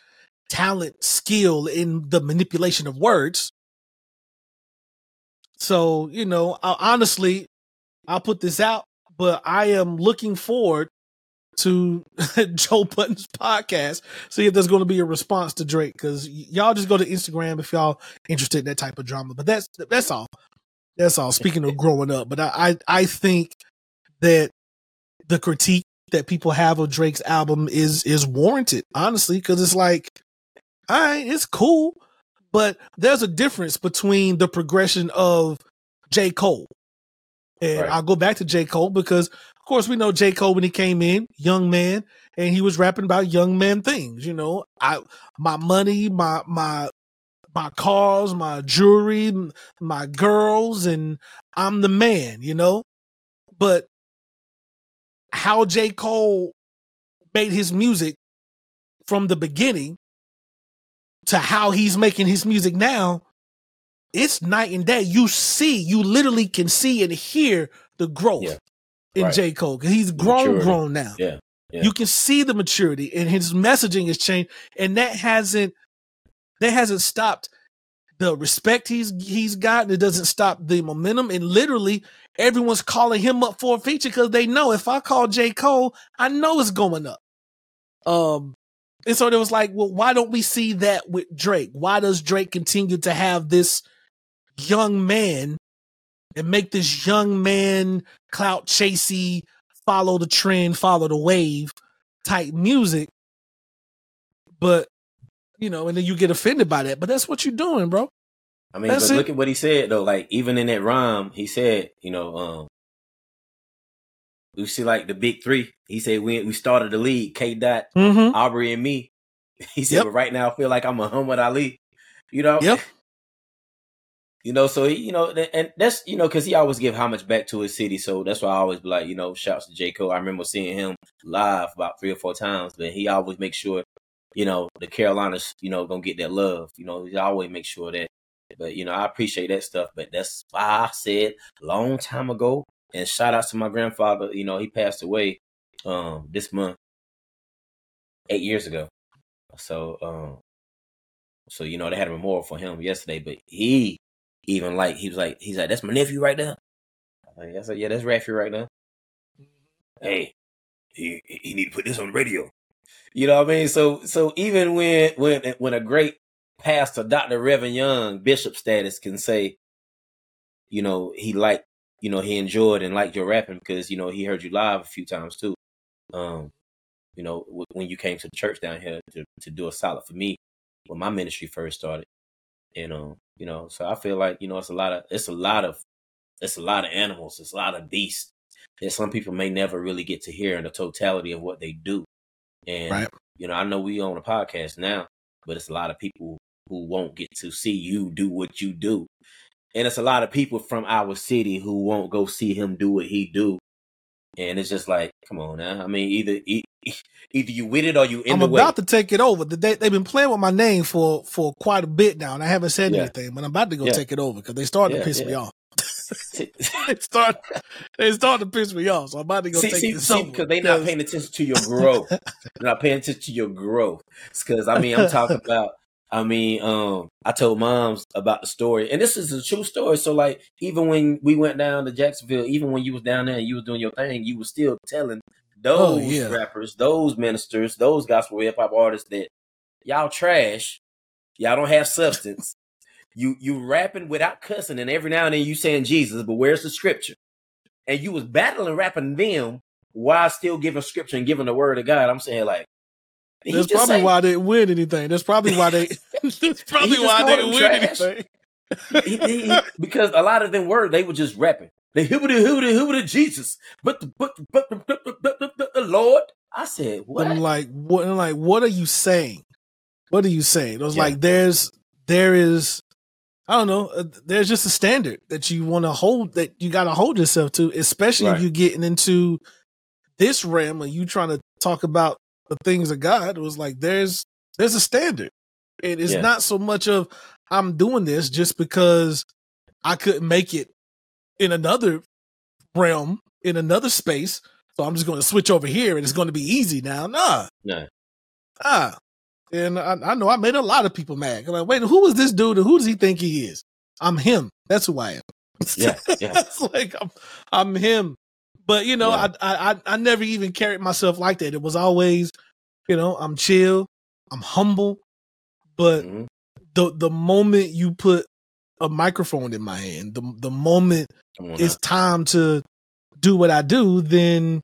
talent skill in the manipulation of words. So, you know, I, honestly, I'll put this out, but I am looking forward to Joe Budden's podcast, see if there's going to be a response to Drake. Because y'all just go to Instagram if y'all interested in that type of drama. But that's that's all. That's all. Speaking of growing up, but I I, I think that the critique that people have of Drake's album is is warranted, honestly, because it's like, all right, it's cool. But there's a difference between the progression of J. Cole. And right. I'll go back to J. Cole because, of course, we know J. Cole when he came in, young man, and he was rapping about young man things. You know, I my money, my my my cars, my jewelry, my girls, and I'm the man. You know, but how J. Cole made his music from the beginning to how he's making his music now, it's night and day. You see, you literally can see and hear the growth yeah. In right. J. Cole. He's grown, maturity. grown now. Yeah. yeah. You can see the maturity and his messaging has changed. And that hasn't that hasn't stopped the respect he's he's gotten. It doesn't stop the momentum. And literally everyone's calling him up for a feature because they know if I call J. Cole, I know it's going up. Um and so it was like, well, why don't we see that with Drake? Why does Drake continue to have this young man and make this young man clout chasey follow the trend, follow the wave type music. But you know, and then you get offended by that. But that's what you're doing, bro. I mean, but look at what he said though. Like even in that rhyme, he said, you know, um, we see like the big three. He said we we started the league, K Dot, mm-hmm. Aubrey, and me. He said, yep. but right now I feel like I'm a Muhammad Ali. You know? Yep. You know, so he, you know, and that's you know, because he always give homage back to his city, so that's why I always be like, you know, shouts to J Cole. I remember seeing him live about three or four times, but he always makes sure, you know, the Carolinas, you know, gonna get that love. You know, he always make sure that. But you know, I appreciate that stuff. But that's why I said long time ago. And shout out to my grandfather. You know, he passed away um this month, eight years ago. So, um, so you know, they had a memorial for him yesterday. But he even like he was like he's like that's my nephew right there. I said yeah, that's Raffy right now. Mm-hmm. Hey, he he need to put this on the radio. You know what I mean? So so even when when when a great pastor, Dr. Reverend Young, bishop status, can say, you know, he liked, you know, he enjoyed and liked your rapping because you know he heard you live a few times too. Um, you know, when you came to the church down here to to do a solid for me when my ministry first started, and um, you know, so I feel like you know it's a lot of it's a lot of it's a lot of animals, it's a lot of beasts that some people may never really get to hear in the totality of what they do. And right. you know, I know we own a podcast now, but it's a lot of people who won't get to see you do what you do. And it's a lot of people from our city who won't go see him do what he do. And it's just like, come on now. I mean, either either you with it or you in I'm the about to take it over. They, they've been playing with my name for for quite a bit now, and I haven't said yeah. anything. But I'm about to go yeah. take it over because they started yeah, to piss me off. they start they start to piss me off. So I'm about to go see, take see, this see, because they're not paying attention to your growth. they're not paying attention to your growth. Because I mean, I'm talking about. I mean, um, I told moms about the story, and this is a true story. So, like, even when we went down to Jacksonville, even when you was down there and you was doing your thing, you was still telling Oh, those oh, yeah. rappers, those ministers, those gospel hip hop artists that y'all trash, y'all don't have substance. you you rapping without cussing, and every now and then you saying Jesus, but where's the scripture? And you was battling rapping them while still giving scripture and giving the word of God. I'm saying like that's probably say, why they didn't win anything. That's probably why they. that's probably why they didn't win anything. he, he, he, because a lot of them were they were just rapping. The hoobity hoobity hoobity Jesus, but the but the, but the, but the, but the, but the Lord. I said, what? I'm like, what? I'm like, what are you saying? What are you saying? It was yeah. like, there's, there is, I don't know, uh, there's just a standard that you want to hold, that you got to hold yourself to, especially right. if you're getting into this realm and you trying to talk about the things of God. It was like, there's, there's a standard. And it's yeah. not so much of I'm doing this just because I couldn't make it in another realm, in another space. So I'm just going to switch over here and it's going to be easy now. Nah. Nah. Ah. And I, I know I made a lot of people mad. I'm like, wait, who is this dude and who does he think he is? I'm him. That's who I am. Yeah. yeah. it's like I'm, I'm him. But you know, yeah. I, I I never even carried myself like that. It was always, you know, I'm chill, I'm humble, but mm-hmm. the the moment you put a microphone in my hand. The the moment it's time to do what I do, then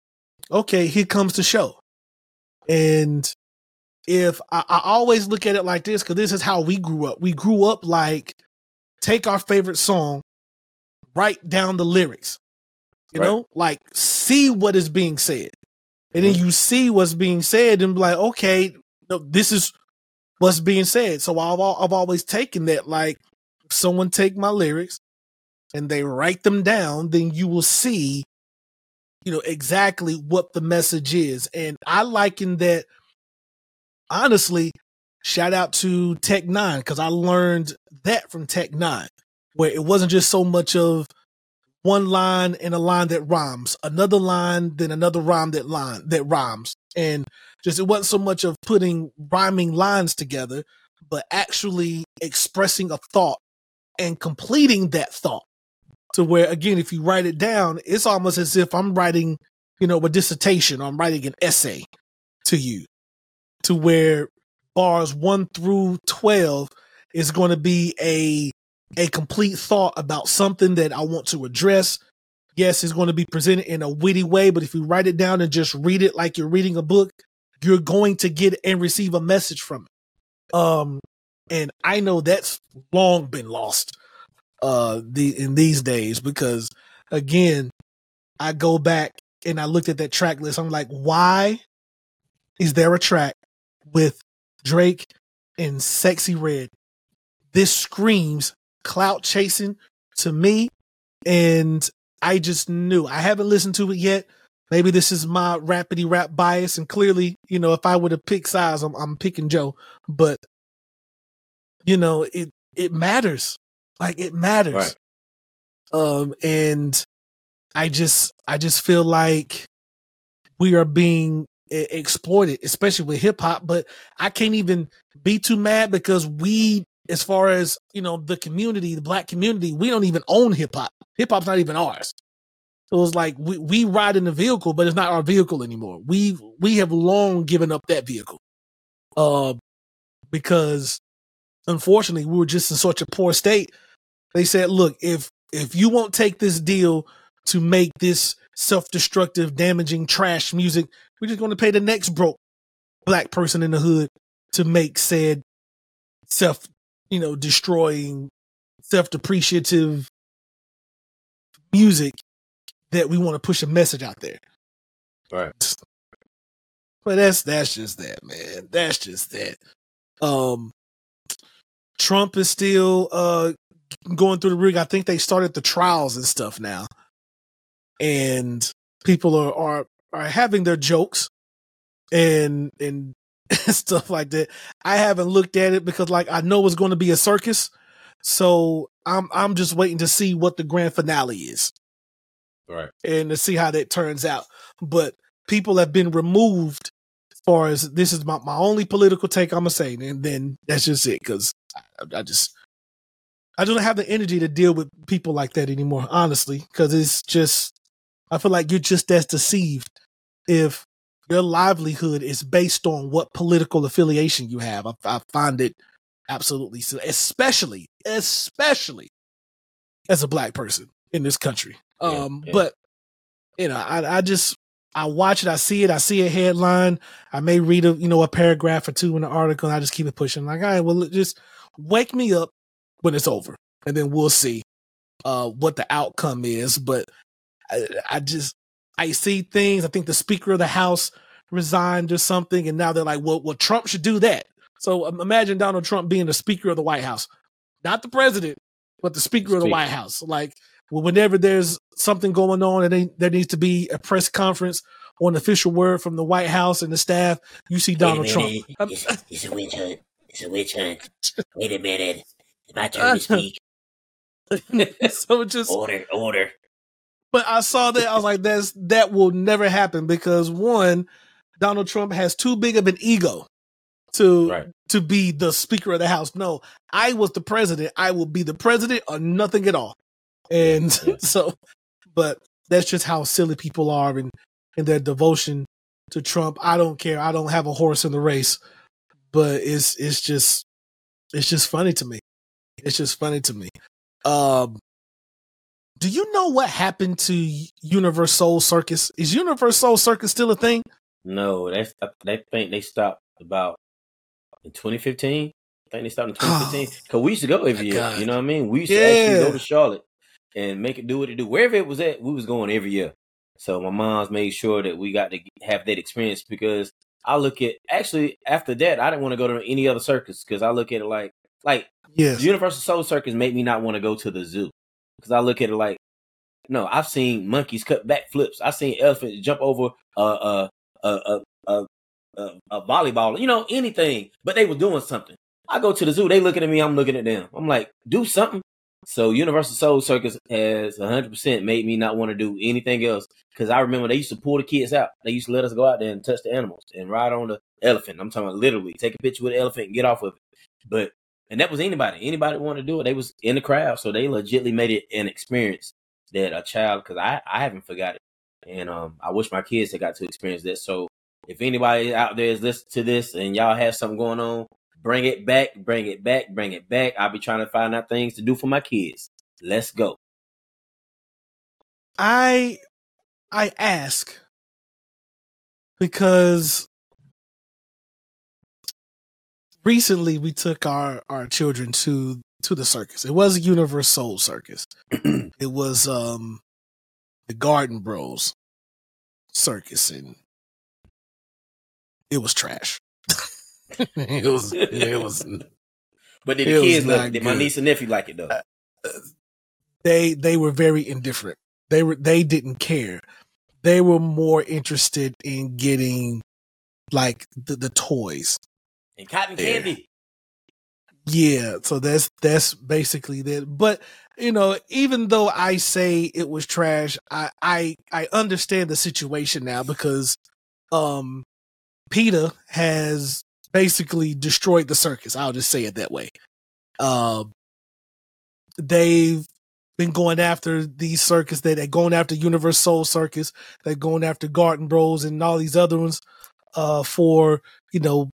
okay, here comes the show. And if I, I always look at it like this, because this is how we grew up. We grew up like take our favorite song, write down the lyrics. You right. know, like see what is being said. And then mm-hmm. you see what's being said and be like, okay, this is what's being said. So I've, I've always taken that like someone take my lyrics and they write them down, then you will see, you know, exactly what the message is. And I liken that honestly, shout out to Tech N9ne, because I learned that from Tech N9ne, where it wasn't just so much of one line and a line that rhymes, another line, then another rhyme that line that rhymes. And just it wasn't so much of putting rhyming lines together, but actually expressing a thought and completing that thought to where again if you write it down it's almost as if i'm writing you know a dissertation or i'm writing an essay to you to where bars 1 through 12 is going to be a a complete thought about something that i want to address yes, it's going to be presented in a witty way, but if you write it down and just read it like you're reading a book, you're going to get and receive a message from it. Um, and I know that's long been lost uh the in these days because again, I go back and I looked at that track list. I'm like, why is there a track with Drake and Sexyy Red? This screams clout chasing to me. And I just knew I haven't listened to it yet. Maybe this is my rapidy rap bias. And clearly, you know, if I were to pick size, I'm, I'm picking Joe, but you know, it, it matters. Like it matters. Right. Um, and I just, I just feel like we are being exploited, especially with hip hop. But I can't even be too mad because we, as far as you know, the community, the black community, we don't even own hip hop. Hip hop's not even ours. So it's like we, we ride in the vehicle, but it's not our vehicle anymore. We we have long given up that vehicle. Uh because unfortunately we were just in such a poor state. They said, look, if if you won't take this deal to make this self-destructive, damaging trash music, we're just gonna pay the next broke black person in the hood to make said self, you know, destroying, self-depreciative music that we want to push a message out there. Right. But that's that's just that, man. That's just that. Um Trump is still uh going through the rig. I think they started the trials and stuff now. And people are are are having their jokes and and stuff like that. I haven't looked at it because like I know it's going to be a circus. So I'm I'm just waiting to see what the grand finale is. Right. And to see how that turns out. But people have been removed as far as this is my, my only political take I'm gonna say, and then that's just it, because I, I, just I don't have the energy to deal with people like that anymore, honestly, because it's just I feel like you're just as deceived if your livelihood is based on what political affiliation you have. I, I find it absolutely especially, especially as a black person in this country. Um, yeah, yeah. but you know, I, I just I watch it, I see it, I see a headline, I may read a you know a paragraph or two in the article, and I just keep it pushing. Like, all right, well, just wake me up when it's over, and then we'll see uh what the outcome is. But I, I just I see things. I think the Speaker of the House resigned or something, and now they're like, well, well, Trump should do that. So um, imagine Donald Trump being the Speaker of the White House, not the President, but the Speaker, Speaker. of the White House. Like whenever there's something going on and there needs to be a press conference or an official word from the White House and the staff, you see Donald Trump. It's, it's, a witch hunt. It's a witch hunt. Wait a minute. It's my turn to speak. so just order, order. But I saw that I was like, "That's that will never happen because one, Donald Trump has too big of an ego to right. to be the Speaker of the House. No, I was the president. I will be the president or nothing at all. And yeah. so, but that's just how silly people are and, and their devotion to Trump. I don't care. I don't have a horse in the race, but it's, it's just, it's just funny to me. It's just funny to me. Um, do you know what happened to UniverSoul Circus? Is UniverSoul Circus still a thing? No, they they think they stopped about in 2015. I think they stopped in 2015 because we used to go every year. God. You know what I mean? We used yeah. to actually go to Charlotte and make it do what it do. Wherever it was at, we was going every year. So my mom's made sure that we got to have that experience because I look at actually after that I didn't want to go to any other circus because I look at it like like yes. Universal Soul Circus made me not want to go to the zoo because I look at it like no I've seen monkeys cut back flips I've seen elephants jump over a a a a, a, a volleyball you know anything but they were doing something I go to the zoo they looking at me I'm looking at them I'm like do something so Universal Soul Circus has 100% made me not want to do anything else because I remember they used to pull the kids out. They used to let us go out there and touch the animals and ride on the elephant. I'm talking about literally take a picture with the elephant and get off of it. But and that was anybody. Anybody want to do it. They was in the crowd, so they legitly made it an experience that a child because I I haven't forgot it, and um I wish my kids had got to experience that. So if anybody out there is listening to this and y'all have something going on, Bring it back, bring it back, bring it back. I'll be trying to find out things to do for my kids. Let's go. I I ask because recently we took our our children to to the circus. It was a UniverSoul Circus. it was um the Garden Bros circus and it was trash. it was it was But did the kids like? Did my niece and nephew like it though? they they were very indifferent. They were they didn't care. They were more interested in getting like the, the toys. And cotton Yeah. candy. Yeah, so that's that's basically that. But you know, even though I say it was trash, I I I understand the situation now because um PETA has basically destroyed the circus. I'll just say it that way. Um they've been going after these circus that they're going after UniverSoul Circus, they're going after Garden Bros and all these other ones uh for, you know,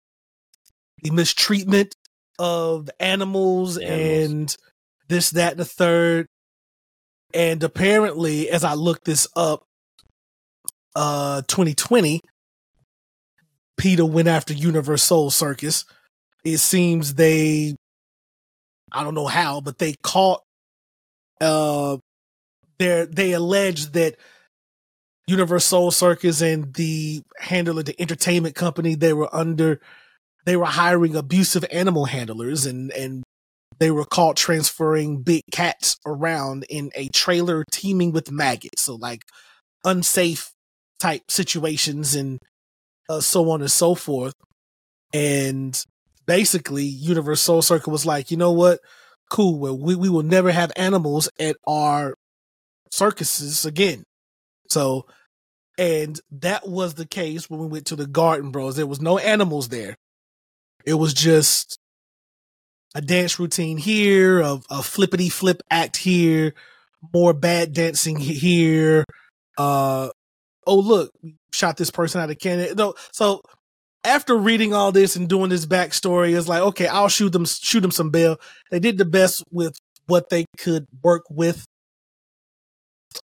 the mistreatment of animals, animals. and this, that, and the third. And apparently, as I looked this up, uh 2020, PETA went after Universe Soul Circus. It seems they I don't know how, but they caught uh they they alleged that UniverSoul Circus and the handler, the entertainment company, they were under they were hiring abusive animal handlers and and they were caught transferring big cats around in a trailer teeming with maggots. So like unsafe type situations and uh, so on and so forth. And basically, Universal Circle was like, you know what? Cool. Well, we, we will never have animals at our circuses again. So, and that was the case when we went to the Garden Bros. There was no animals there. It was just a dance routine here, a, a flippity flip act here, more bad dancing here. Uh, oh look, shot this person out of cannon. No, so after reading all this and doing this backstory, it's like okay, I'll shoot them, shoot them some bail. They did the best with what they could work with,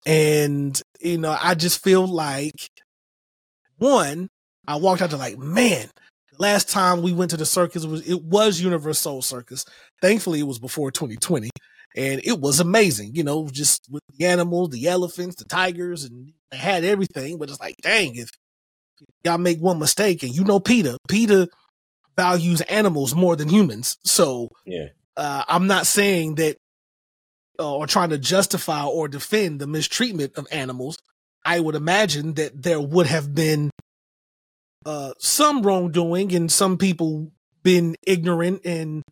and you know, I just feel like one, I walked out to like, man, last time we went to the circus was it was Universal Soul Circus. Thankfully, it was before 2020, and it was amazing. You know, just with the animals, the elephants, the tigers, and they had everything. But it's like, dang, if y'all make one mistake, and you know, PETA, PETA values animals more than humans. So Yeah. uh, I'm not saying that uh, or trying to justify or defend the mistreatment of animals. I would imagine that there would have been uh, some wrongdoing and some people been ignorant and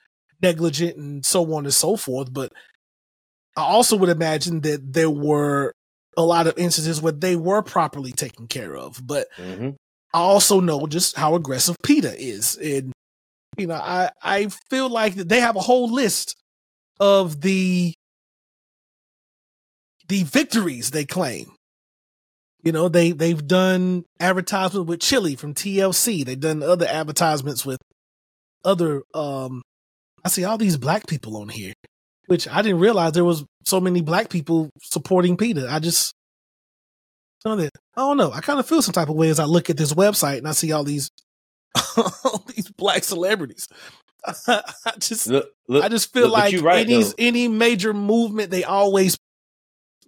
negligent and so on and so forth. But I also would imagine that there were a lot of instances where they were properly taken care of. But hmm I also know just how aggressive PETA is. And, you know, I, I feel like they have a whole list of the the victories they claim. You know, they they've done advertisement with Chili from TLC. They've done other advertisements with other um I see all these black people on here, which I didn't realize there was so many black people supporting PETA. I just know that I don't know. I kind of feel some type of way as I look at this website and I see all these all these black celebrities. I just Look, look. I just feel look, like right, any though. any major movement they always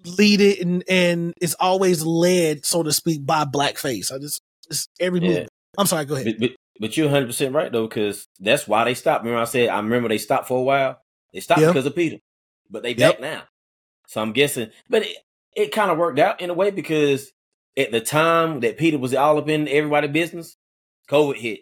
lead it and and it's always led, so to speak, by blackface. I just it's every Yeah. movement. I'm sorry, go ahead. But, but, but you're 100 percent right though, because that's why they stopped. Remember, I said I remember they stopped for a while. They stopped Yep. because of PETA, but they Yep. back now. So I'm guessing, but it, it kind of worked out in a way because at the time that PETA was all up in everybody's business, COVID hit.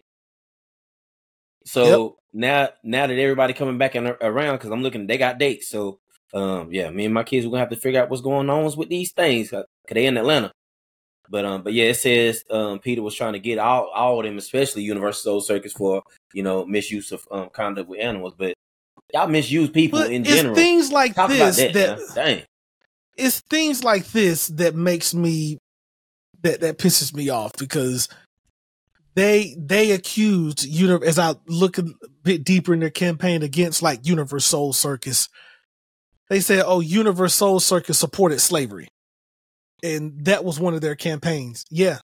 So now, now that everybody coming back and around, because I'm looking, they got dates. So, um, yeah, me and my kids are gonna have to figure out what's going on with these things because they in Atlanta. But um, but yeah, it says um PETA was trying to get all all of them, especially Universal Soul Circus, for you know misuse of um conduct with animals. But y'all misuse people But in general. things like Talk about this that. that. Dang. it's things like this that makes me that that pisses me off because they they accused as I look a bit deeper in their campaign against like Universal Soul Circus, they said, "Oh, UniverSoul Circus supported slavery." and that was one of their campaigns. Yeah,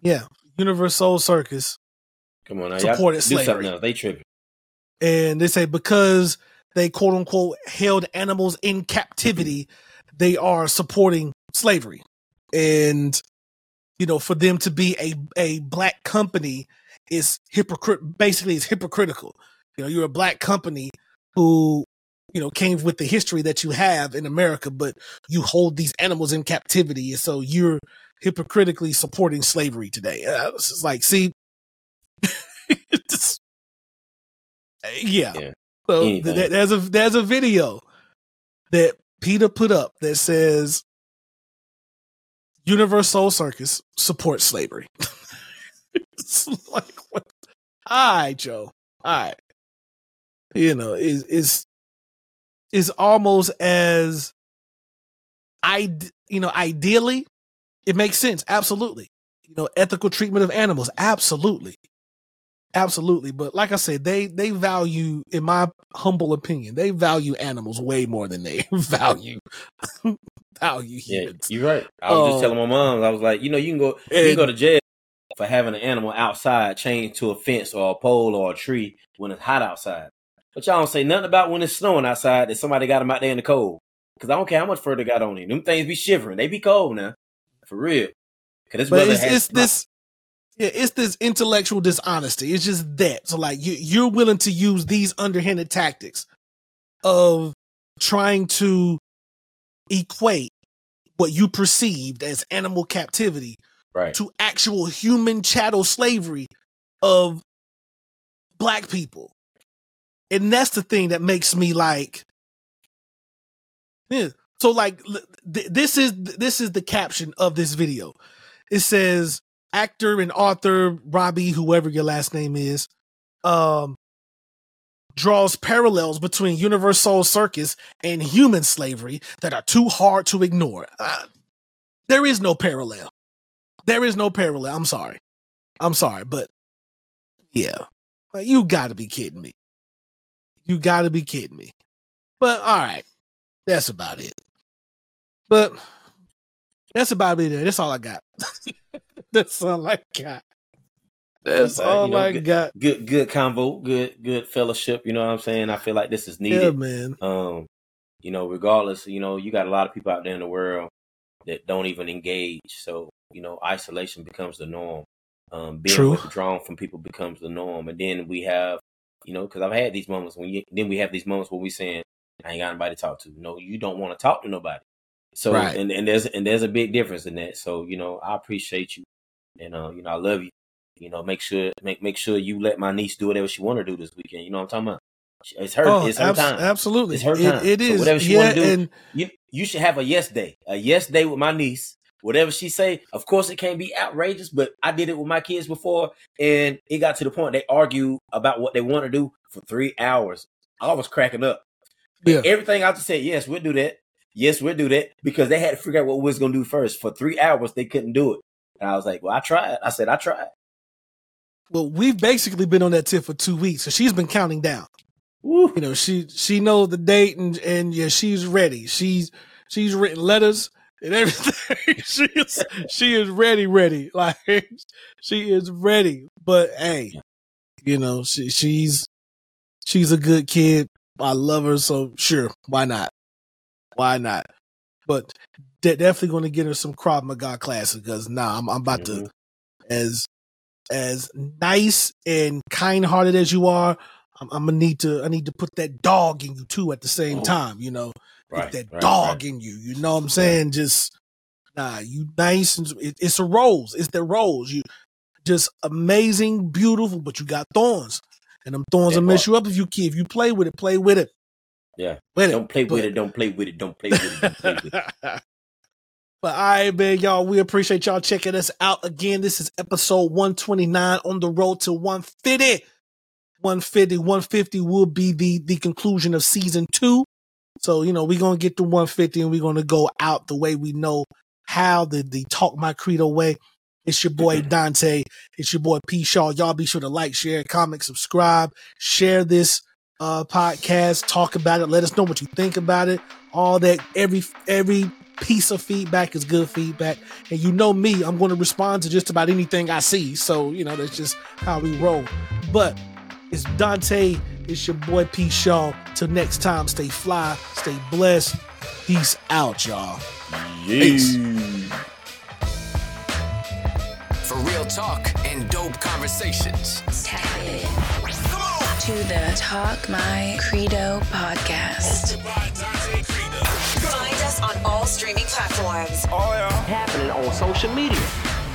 yeah. UniverSoul Circus Come on, now, Supported slavery. something. They tripping. and they say because they quote unquote held animals in captivity, they are supporting slavery. And you know, for them to be a a black company is hypocrite basically is hypocritical. You know, you're a black company who, you know, came with the history that you have in America, but you hold these animals in captivity, and so you're hypocritically supporting slavery today. Uh, it's just like, see, Just- yeah. Yeah. So th- there's a there's a video that PETA put up that says UniverSoul Circus supports slavery. it's like what? All right, Joe. All right. You know, is is is almost as I you know ideally it makes sense absolutely you know ethical treatment of animals absolutely absolutely but like i said they they value in my humble opinion they value animals way more than they value value Yeah, humans you're right. I was Oh. just telling my um, mom, I was like, you know, you can go, you can go to jail for having an animal outside chained to a fence or a pole or a tree when it's hot outside. But y'all don't say nothing about when it's snowing outside that somebody got them out there in the cold. Because I don't care how much fur they got on him. Them things be shivering. They be cold now, for real. This but it's, it's this yeah it's this intellectual dishonesty it's just that so like you you're willing to use these underhanded tactics of trying to equate what you perceived as animal captivity right. to actual human chattel slavery of black people. And that's the thing that makes me like yeah. So like th- this is this is the caption of this video. It says actor and author Robbie whoever your last name is um draws parallels between UniverSoul Circus and human slavery that are too hard to ignore. Uh, there is no parallel. There is no parallel. I'm sorry. I'm sorry, but yeah, Like, you got to be kidding me. You got to be kidding me. But all right, that's about it. But that's about it. That's all I got. that's all I got. That's you all know, I good- got. Good, good convo, good, good fellowship. You know what I'm saying? I feel like this is Yeah, needed. man. um, you know, regardless, you know, you got a lot of people out there in the world that don't even engage. So, you know, isolation becomes the norm. Um, being True. withdrawn from people becomes the norm. And then we have, you know, because I've had these moments when you, then we have these moments where we saying, I ain't got nobody to talk to. No, you don't want to talk to nobody. So, Right. and, and there's, and there's a big difference in that. So, you know, I appreciate you and, uh, you know, I love you. You know, make sure, make, make sure you let my niece do whatever she want to do this weekend. You know what I'm talking about? It's her, Oh, it's her abs- time absolutely. It's her time. it So whatever she yeah, wanna do, and you you should have a yes day. A yes day with my niece. Whatever she say, of course it can't be outrageous, but I did it with my kids before, and it got to the point they argue about what they want to do for three hours. I was cracking up. Yeah. Everything I just said, yes, we'll do that. Yes, we'll do that because they had to figure out what we was gonna do first. For three hours, they couldn't do it, and I was like, "Well, I tried." I said, "I tried." well, we've basically been on that tip for two weeks, so she's been counting down. Woo. you know she she knows the date and and yeah she's ready she's she's written letters and everything. She is she is ready ready. Like she is ready. But hey you know she she's she's a good kid. I love her so sure why not? Why not? But de- definitely going to get her some Krav Maga classes because nah I'm, I'm about to Mhm. as as nice and kind hearted as you are, I'm, I'm gonna need to I need to put that dog in you too at the same Oh. time. You know, Right, put that right, dog right. in you. You know what I'm saying? Just nah, you nice and it, it's a rose. It's the rose. You just amazing, beautiful, but you got thorns, and them thorns That will mess you up if you if you play with it. Play with it. Yeah. With Don't play with it. Don't play with it. Don't play with it. Don't play with it. But all right, man, y'all, we appreciate y'all checking us out again. This is episode 129 on the road to 150. 150, 150 will be the the conclusion of season two. So, you know, we're gonna get to 150 and we're gonna go out the way we know how the the talk my credo way. It's your boy Donte. It's your boy P Shaw. Y'all be sure to like, share, comment, subscribe, share this uh podcast, talk about it, let us know what you think about it. All that every every piece of feedback is good feedback. And you know me, I'm going to respond to just about anything I see. So, you know, that's just how we roll. But it's Donte, it's your boy P. Shaw. Till next time, stay fly, stay blessed. Peace out, y'all. Peace. For real talk and dope conversations. Tap in to the Talk My Credo podcast. Find us on all streaming platforms oh, happening on social media.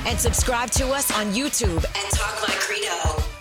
and subscribe to us on YouTube and Talk My Credo.